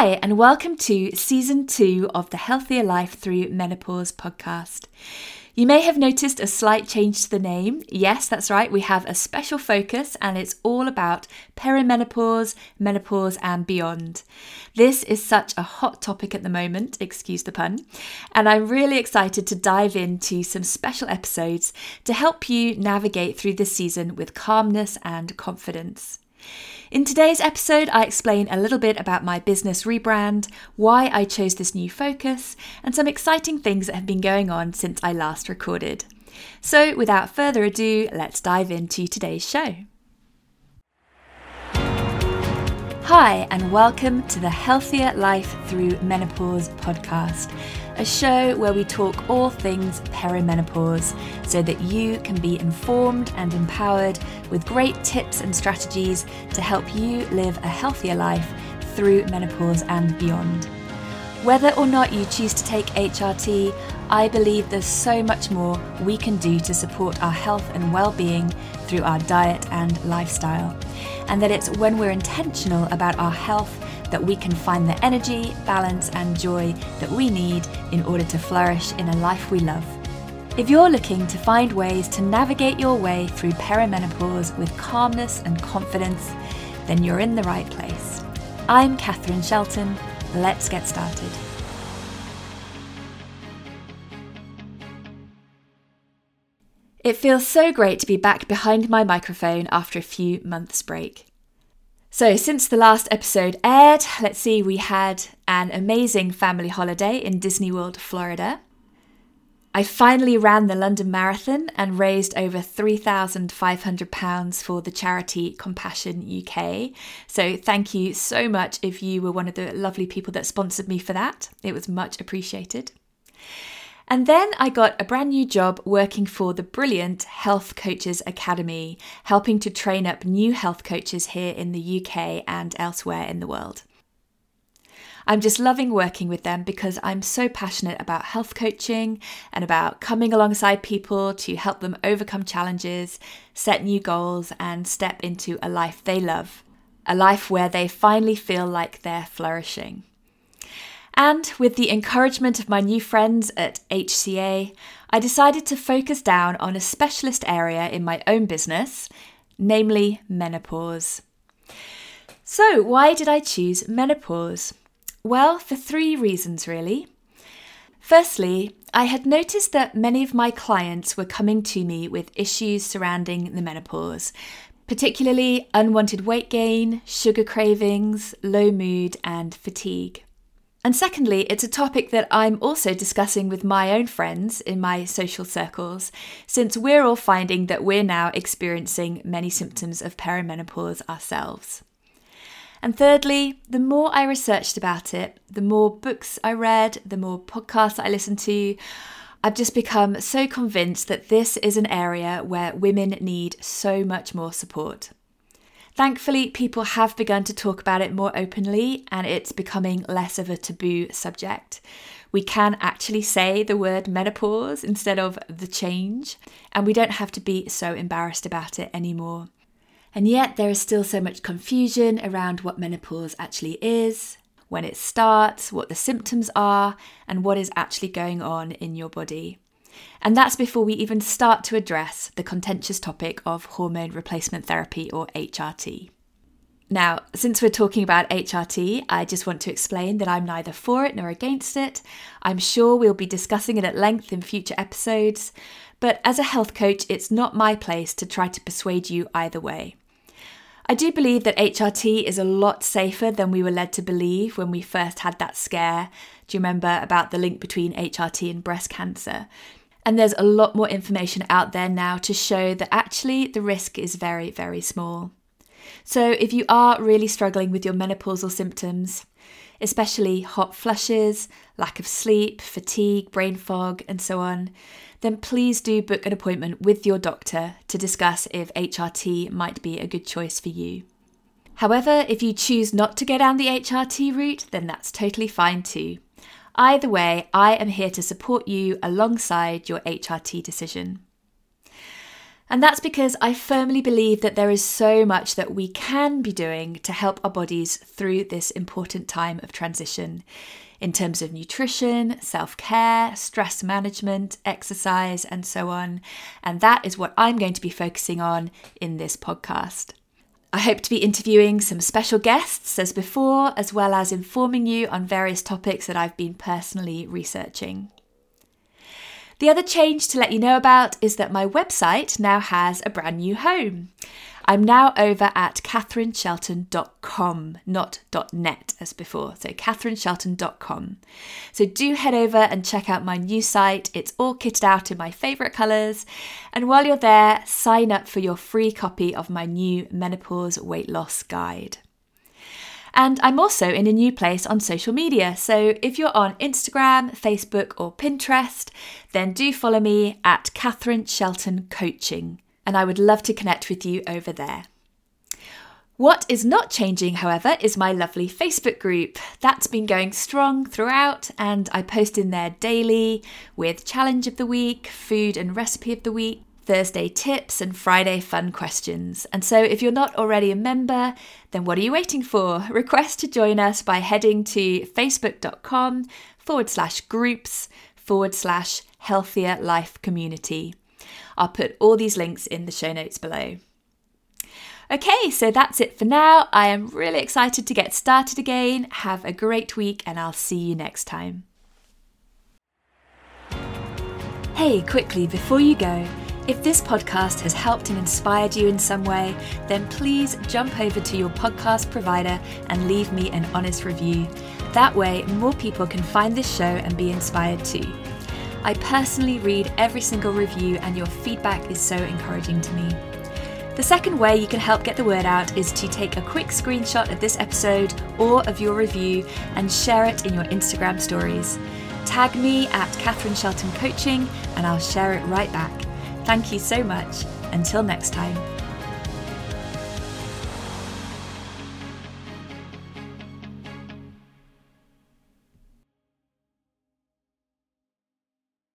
Hi, and welcome to season two of the Healthier Life Through Menopause podcast. You may have noticed a slight change to the name. Yes, that's right, we have a special focus and it's all about perimenopause, menopause, and beyond. This is such a hot topic at the moment, excuse the pun, and I'm really excited to dive into some special episodes to help you navigate through this season with calmness and confidence. In today's episode, I explain a little bit about my business rebrand, why I chose this new focus, and some exciting things that have been going on since I last recorded. So, without further ado, let's dive into today's show. Hi, and welcome to the Healthier Life Through Menopause podcast a show where we talk all things perimenopause so that you can be informed and empowered with great tips and strategies to help you live a healthier life through menopause and beyond. Whether or not you choose to take HRT, I believe there's so much more we can do to support our health and well being through our diet and lifestyle. And that it's when we're intentional about our health that we can find the energy, balance, and joy that we need in order to flourish in a life we love. If you're looking to find ways to navigate your way through perimenopause with calmness and confidence, then you're in the right place. I'm Catherine Shelton. Let's get started. It feels so great to be back behind my microphone after a few months' break. So, since the last episode aired, let's see, we had an amazing family holiday in Disney World, Florida. I finally ran the London Marathon and raised over £3,500 for the charity Compassion UK. So, thank you so much if you were one of the lovely people that sponsored me for that. It was much appreciated. And then I got a brand new job working for the brilliant Health Coaches Academy, helping to train up new health coaches here in the UK and elsewhere in the world. I'm just loving working with them because I'm so passionate about health coaching and about coming alongside people to help them overcome challenges, set new goals, and step into a life they love, a life where they finally feel like they're flourishing. And with the encouragement of my new friends at HCA, I decided to focus down on a specialist area in my own business, namely menopause. So, why did I choose menopause? Well, for three reasons really. Firstly, I had noticed that many of my clients were coming to me with issues surrounding the menopause, particularly unwanted weight gain, sugar cravings, low mood, and fatigue. And secondly, it's a topic that I'm also discussing with my own friends in my social circles, since we're all finding that we're now experiencing many symptoms of perimenopause ourselves. And thirdly, the more I researched about it, the more books I read, the more podcasts I listened to, I've just become so convinced that this is an area where women need so much more support. Thankfully, people have begun to talk about it more openly and it's becoming less of a taboo subject. We can actually say the word menopause instead of the change, and we don't have to be so embarrassed about it anymore. And yet, there is still so much confusion around what menopause actually is, when it starts, what the symptoms are, and what is actually going on in your body. And that's before we even start to address the contentious topic of hormone replacement therapy or HRT. Now, since we're talking about HRT, I just want to explain that I'm neither for it nor against it. I'm sure we'll be discussing it at length in future episodes, but as a health coach, it's not my place to try to persuade you either way. I do believe that HRT is a lot safer than we were led to believe when we first had that scare. Do you remember about the link between HRT and breast cancer? And there's a lot more information out there now to show that actually the risk is very, very small. So if you are really struggling with your menopausal symptoms, especially hot flushes, lack of sleep, fatigue, brain fog, and so on, then please do book an appointment with your doctor to discuss if HRT might be a good choice for you. However, if you choose not to go down the HRT route, then that's totally fine too. Either way, I am here to support you alongside your HRT decision. And that's because I firmly believe that there is so much that we can be doing to help our bodies through this important time of transition in terms of nutrition, self care, stress management, exercise, and so on. And that is what I'm going to be focusing on in this podcast. I hope to be interviewing some special guests as before, as well as informing you on various topics that I've been personally researching. The other change to let you know about is that my website now has a brand new home. I'm now over at catherineshelton.com, not .net as before. So catherineshelton.com. So do head over and check out my new site. It's all kitted out in my favourite colours. And while you're there, sign up for your free copy of my new menopause weight loss guide. And I'm also in a new place on social media. So if you're on Instagram, Facebook, or Pinterest, then do follow me at Catherine Shelton Coaching. And I would love to connect with you over there. What is not changing, however, is my lovely Facebook group. That's been going strong throughout, and I post in there daily with challenge of the week, food and recipe of the week, Thursday tips, and Friday fun questions. And so, if you're not already a member, then what are you waiting for? Request to join us by heading to facebook.com forward slash groups forward slash healthier life community. I'll put all these links in the show notes below. Okay, so that's it for now. I am really excited to get started again. Have a great week, and I'll see you next time. Hey, quickly, before you go, if this podcast has helped and inspired you in some way, then please jump over to your podcast provider and leave me an honest review. That way, more people can find this show and be inspired too. I personally read every single review, and your feedback is so encouraging to me. The second way you can help get the word out is to take a quick screenshot of this episode or of your review and share it in your Instagram stories. Tag me at Catherine Shelton Coaching and I'll share it right back. Thank you so much. Until next time.